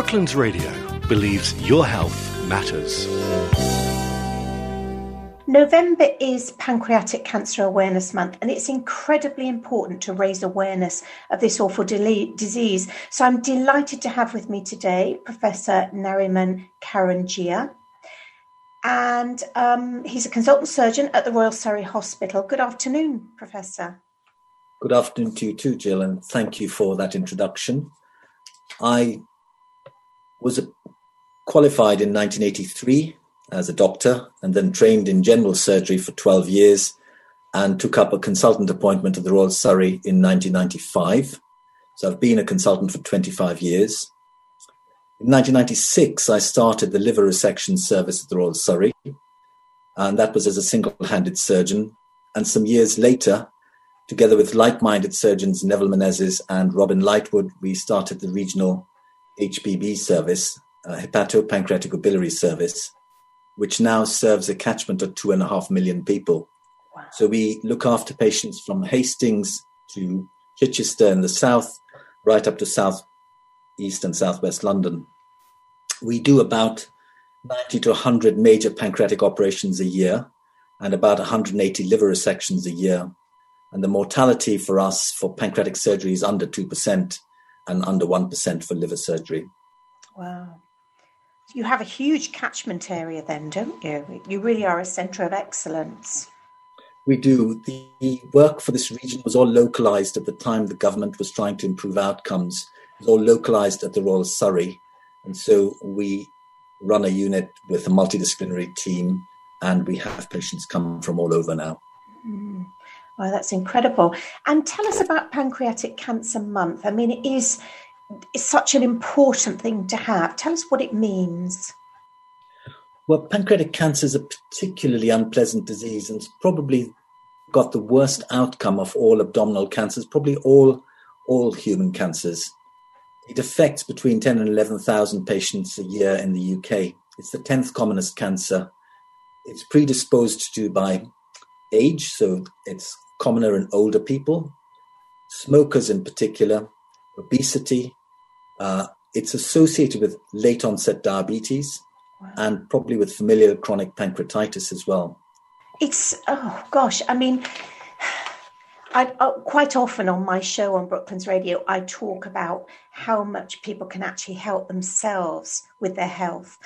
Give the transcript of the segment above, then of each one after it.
Brooklands Radio believes your health matters. November is Pancreatic Cancer Awareness Month, and it's incredibly important to raise awareness of this awful de- disease. So I'm delighted to have with me today Professor Nariman Karanjia. And um, he's a consultant surgeon at the Royal Surrey Hospital. Good afternoon, Professor. Good afternoon to you too, Jill, and thank you for that introduction. I was qualified in 1983 as a doctor and then trained in general surgery for 12 years and took up a consultant appointment at the Royal Surrey in 1995. So I've been a consultant for 25 years. In 1996, I started the liver resection service at the Royal Surrey, and that was as a single handed surgeon. And some years later, together with like minded surgeons Neville Menezes and Robin Lightwood, we started the regional HPB service, uh, hepatopancreatic biliary service, which now serves a catchment of two and a half million people. Wow. So we look after patients from Hastings to Chichester in the south, right up to south east and southwest London. We do about 90 to 100 major pancreatic operations a year and about 180 liver resections a year. And the mortality for us for pancreatic surgery is under 2% and under 1% for liver surgery. Wow you have a huge catchment area then, don't you? You really are a centre of excellence. We do. The work for this region was all localised at the time the government was trying to improve outcomes. It was all localised at the Royal Surrey. And so we run a unit with a multidisciplinary team and we have patients come from all over now. Mm. Wow, that's incredible. And tell us about Pancreatic Cancer Month. I mean, it is is such an important thing to have. Tell us what it means. Well, pancreatic cancer is a particularly unpleasant disease and it's probably got the worst outcome of all abdominal cancers, probably all all human cancers. It affects between 10 and 11,000 patients a year in the UK. It's the 10th commonest cancer. It's predisposed to by age, so it's commoner in older people, smokers in particular, obesity, uh, it's associated with late onset diabetes wow. and probably with familial chronic pancreatitis as well. It's, oh gosh, I mean, I, uh, quite often on my show on Brooklands Radio, I talk about how much people can actually help themselves with their health.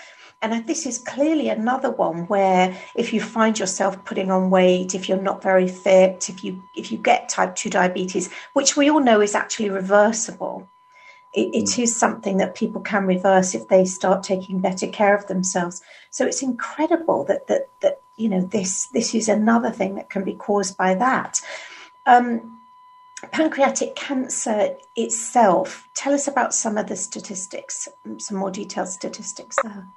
And this is clearly another one where if you find yourself putting on weight, if you're not very fit, if you if you get type 2 diabetes, which we all know is actually reversible, it, it mm. something that people can reverse if they start taking better care of themselves. So it's incredible that that that you know this this is another thing that can be caused by that. Um, pancreatic cancer itself. Tell us about some of the statistics, some more detailed statistics there.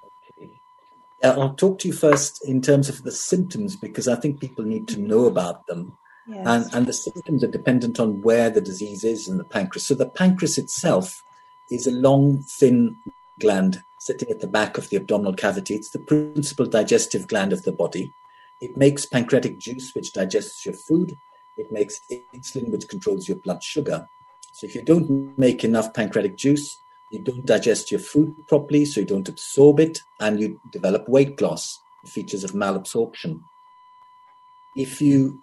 Uh, I'll talk to you first in terms of the symptoms because I think people need to know about them. Yes. And, and the symptoms are dependent on where the disease is in the pancreas. So the pancreas itself is a long, thin gland sitting at the back of the abdominal cavity. It's the principal digestive gland of the body. It makes pancreatic juice, which digests your food. It makes insulin, which controls your blood sugar. So if you don't make enough pancreatic juice, you don't digest your food properly, so you don't absorb it, and you develop weight loss, features of malabsorption. If you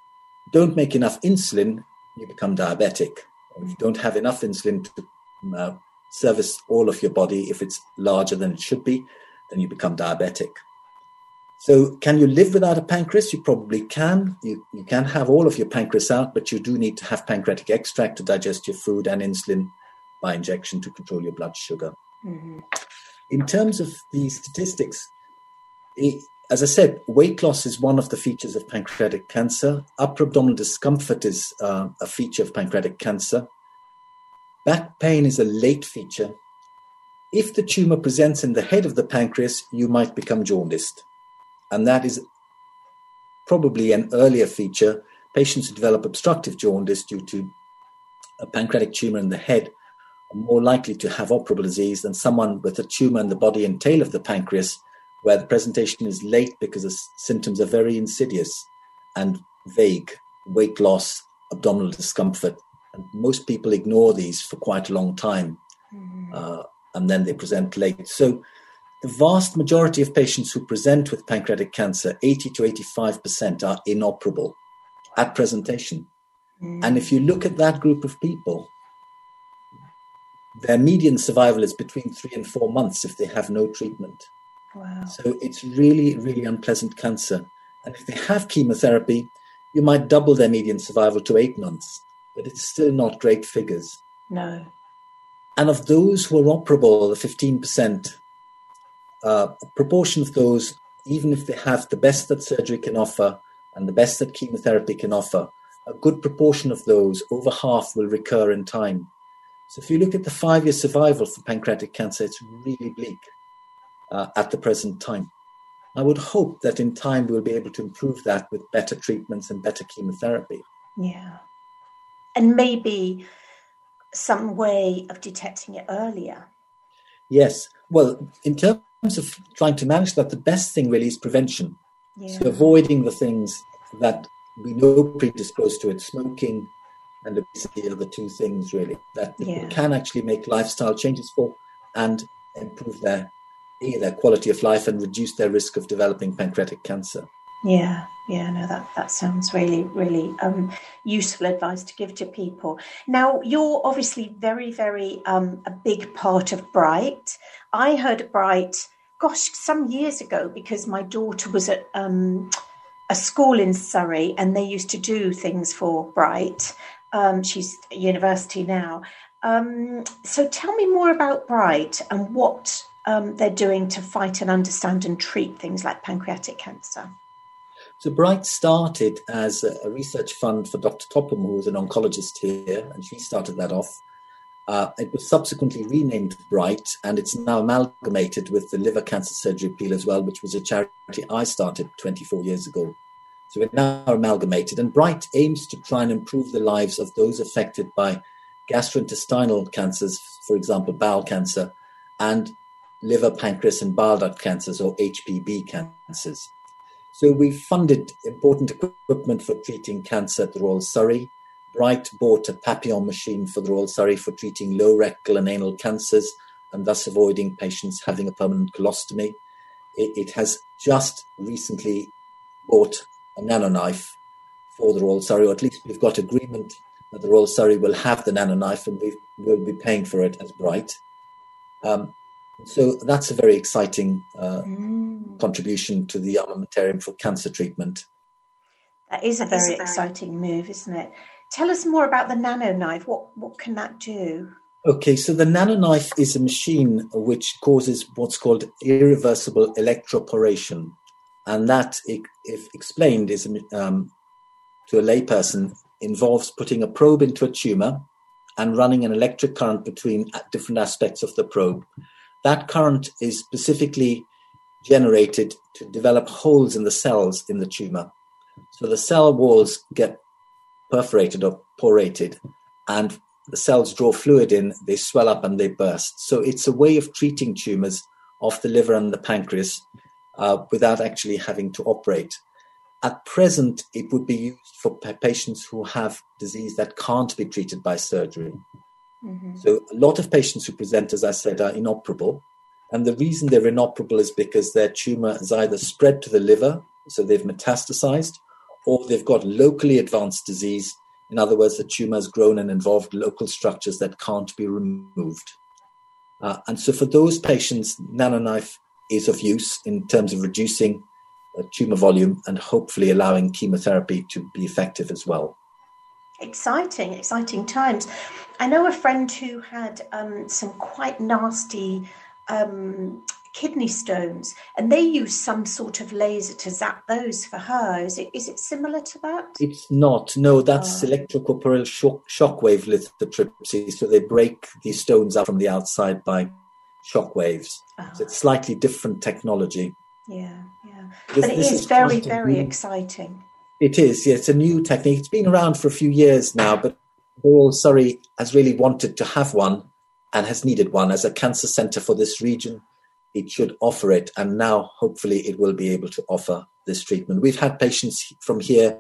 don't make enough insulin, you become diabetic. If you don't have enough insulin to uh, service all of your body. If it's larger than it should be, then you become diabetic. So, can you live without a pancreas? You probably can. You, you can have all of your pancreas out, but you do need to have pancreatic extract to digest your food and insulin by injection to control your blood sugar. Mm-hmm. In terms of the statistics, it, as I said, weight loss is one of the features of pancreatic cancer. Upper abdominal discomfort is uh, a feature of pancreatic cancer. Back pain is a late feature. If the tumor presents in the head of the pancreas, you might become jaundiced. And that is probably an earlier feature. Patients who develop obstructive jaundice due to a pancreatic tumor in the head more likely to have operable disease than someone with a tumor in the body and tail of the pancreas, where the presentation is late because the symptoms are very insidious and vague weight loss, abdominal discomfort, and most people ignore these for quite a long time. Mm-hmm. Uh, and then they present late. So the vast majority of patients who present with pancreatic cancer, 80 to 85%, are inoperable at presentation. Mm. And if you look at that group of people, their median survival is between three and four months if they have no treatment. Wow. So it's really, really unpleasant cancer. And if they have chemotherapy, you might double their median survival to eight months, but it's still not great figures. No. And of those who are operable, the 15%, uh, a proportion of those, even if they have the best that surgery can offer and the best that chemotherapy can offer, a good proportion of those, over half, will recur in time. So if you look at the five year survival for pancreatic cancer, it's really bleak uh, at the present time. I would hope that in time we'll be able to improve that with better treatments and better chemotherapy. Yeah. And maybe some way of detecting it earlier. Yes. Well, in terms of trying to manage that, the best thing really is prevention. Yeah. So avoiding the things that we know predispose to it, smoking and obesity are the two things really that people yeah. can actually make lifestyle changes for and improve their their quality of life and reduce their risk of developing pancreatic cancer. Yeah, yeah, no, that, that sounds really, really um, useful advice to give to people. Now, you're obviously very, very um, a big part of Bright. I heard Bright, gosh, some years ago because my daughter was at um, a school in Surrey and they used to do things for Bright. Um, she's at university now. Um, so tell me more about Bright and what um, they're doing to fight and understand and treat things like pancreatic cancer? So Bright started as a research fund for Dr. Topham, who was an oncologist here, and she started that off. Uh, it was subsequently renamed Bright, and it's now amalgamated with the Liver Cancer Surgery Appeal as well, which was a charity I started 24 years ago. So we're now amalgamated, and Bright aims to try and improve the lives of those affected by gastrointestinal cancers, for example, bowel cancer, and liver, pancreas, and bile duct cancers, or HPB cancers. So we funded important equipment for treating cancer at the Royal Surrey. Bright bought a Papillon machine for the Royal Surrey for treating low rectal and anal cancers and thus avoiding patients having a permanent colostomy. It, it has just recently bought a nanoknife for the Royal Surrey, or at least we've got agreement that the Royal Surrey will have the nanoknife and we will be paying for it as Bright. Um, so that's a very exciting uh, mm. contribution to the armamentarium for cancer treatment. That is a very exciting move, isn't it? Tell us more about the nano knife. What what can that do? Okay, so the nano knife is a machine which causes what's called irreversible electroporation, and that, if explained, is um, to a layperson involves putting a probe into a tumor and running an electric current between different aspects of the probe that current is specifically generated to develop holes in the cells in the tumor. So the cell walls get perforated or porated, and the cells draw fluid in, they swell up and they burst. So it's a way of treating tumors of the liver and the pancreas uh, without actually having to operate. At present, it would be used for patients who have disease that can't be treated by surgery. Mm-hmm. So a lot of patients who present, as I said, are inoperable. And the reason they're inoperable is because their tumor has either spread to the liver, so they've metastasized, or they've got locally advanced disease. In other words, the tumor has grown and involved local structures that can't be removed. Uh, and so for those patients, nanoknife is of use in terms of reducing uh, tumor volume and hopefully allowing chemotherapy to be effective as well. Exciting, exciting times. I know a friend who had um, some quite nasty um, kidney stones, and they use some sort of laser to zap those for her. Is it is it similar to that? It's not. No, that's oh. extracorporeal shock, shockwave lithotripsy. So they break these stones up from the outside by shock waves. Oh. So it's slightly different technology. Yeah, yeah. This, but it is, is very, very exciting. It is, yeah. It's a new technique. It's been around for a few years now, but Royal Surrey has really wanted to have one and has needed one as a cancer centre for this region. It should offer it, and now hopefully it will be able to offer this treatment. We've had patients from here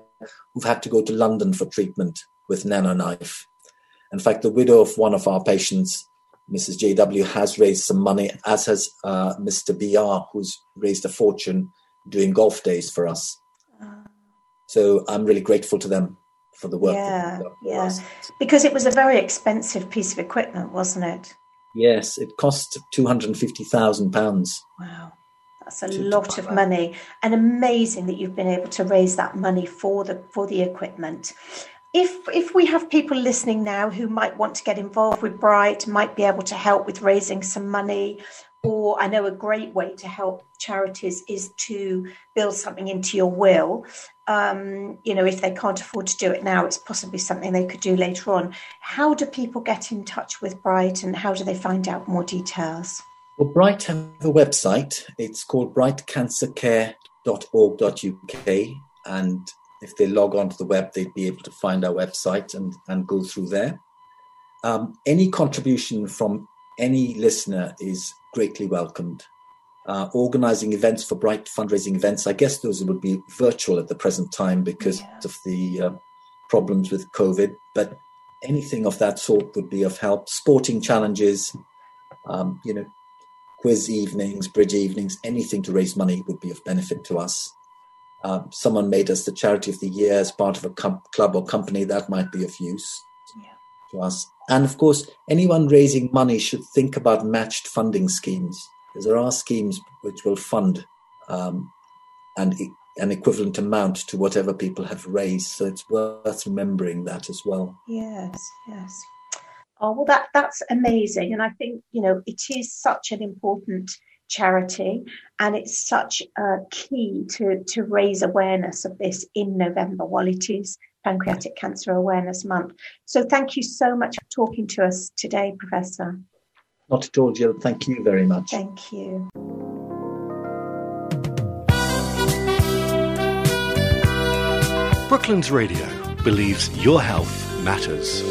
who've had to go to London for treatment with nanoknife. In fact, the widow of one of our patients Mrs. JW has raised some money, as has uh, Mr. BR, who's raised a fortune doing golf days for us. Uh, so I'm really grateful to them for the work. Yeah, yeah. Because it was a very expensive piece of equipment, wasn't it? Yes, it cost two hundred and fifty thousand pounds. Wow, that's a lot of money, and amazing that you've been able to raise that money for the for the equipment if if we have people listening now who might want to get involved with Bright, might be able to help with raising some money, or I know a great way to help charities is to build something into your will. Um, you know, if they can't afford to do it now, it's possibly something they could do later on. How do people get in touch with Bright, and how do they find out more details? Well, Bright have a website. It's called brightcancercare.org.uk, and if they log onto the web, they'd be able to find our website and, and go through there. Um, any contribution from any listener is greatly welcomed. Uh, organizing events for Bright fundraising events, I guess those would be virtual at the present time because yeah. of the uh, problems with COVID, but anything of that sort would be of help. Sporting challenges, um, you know, quiz evenings, bridge evenings, anything to raise money would be of benefit to us. Um, someone made us the charity of the year as part of a com- club or company, that might be of use yeah. to us. And of course, anyone raising money should think about matched funding schemes, because there are schemes which will fund um, an, an equivalent amount to whatever people have raised. So it's worth remembering that as well. Yes, yes. Oh well, that that's amazing, and I think you know it is such an important charity. And it's such a key to, to raise awareness of this in November while it is Pancreatic Cancer Awareness Month. So thank you so much for talking to us today, Professor. Not at all, Jill. Thank you very much. Thank you. Brooklands Radio believes your health matters.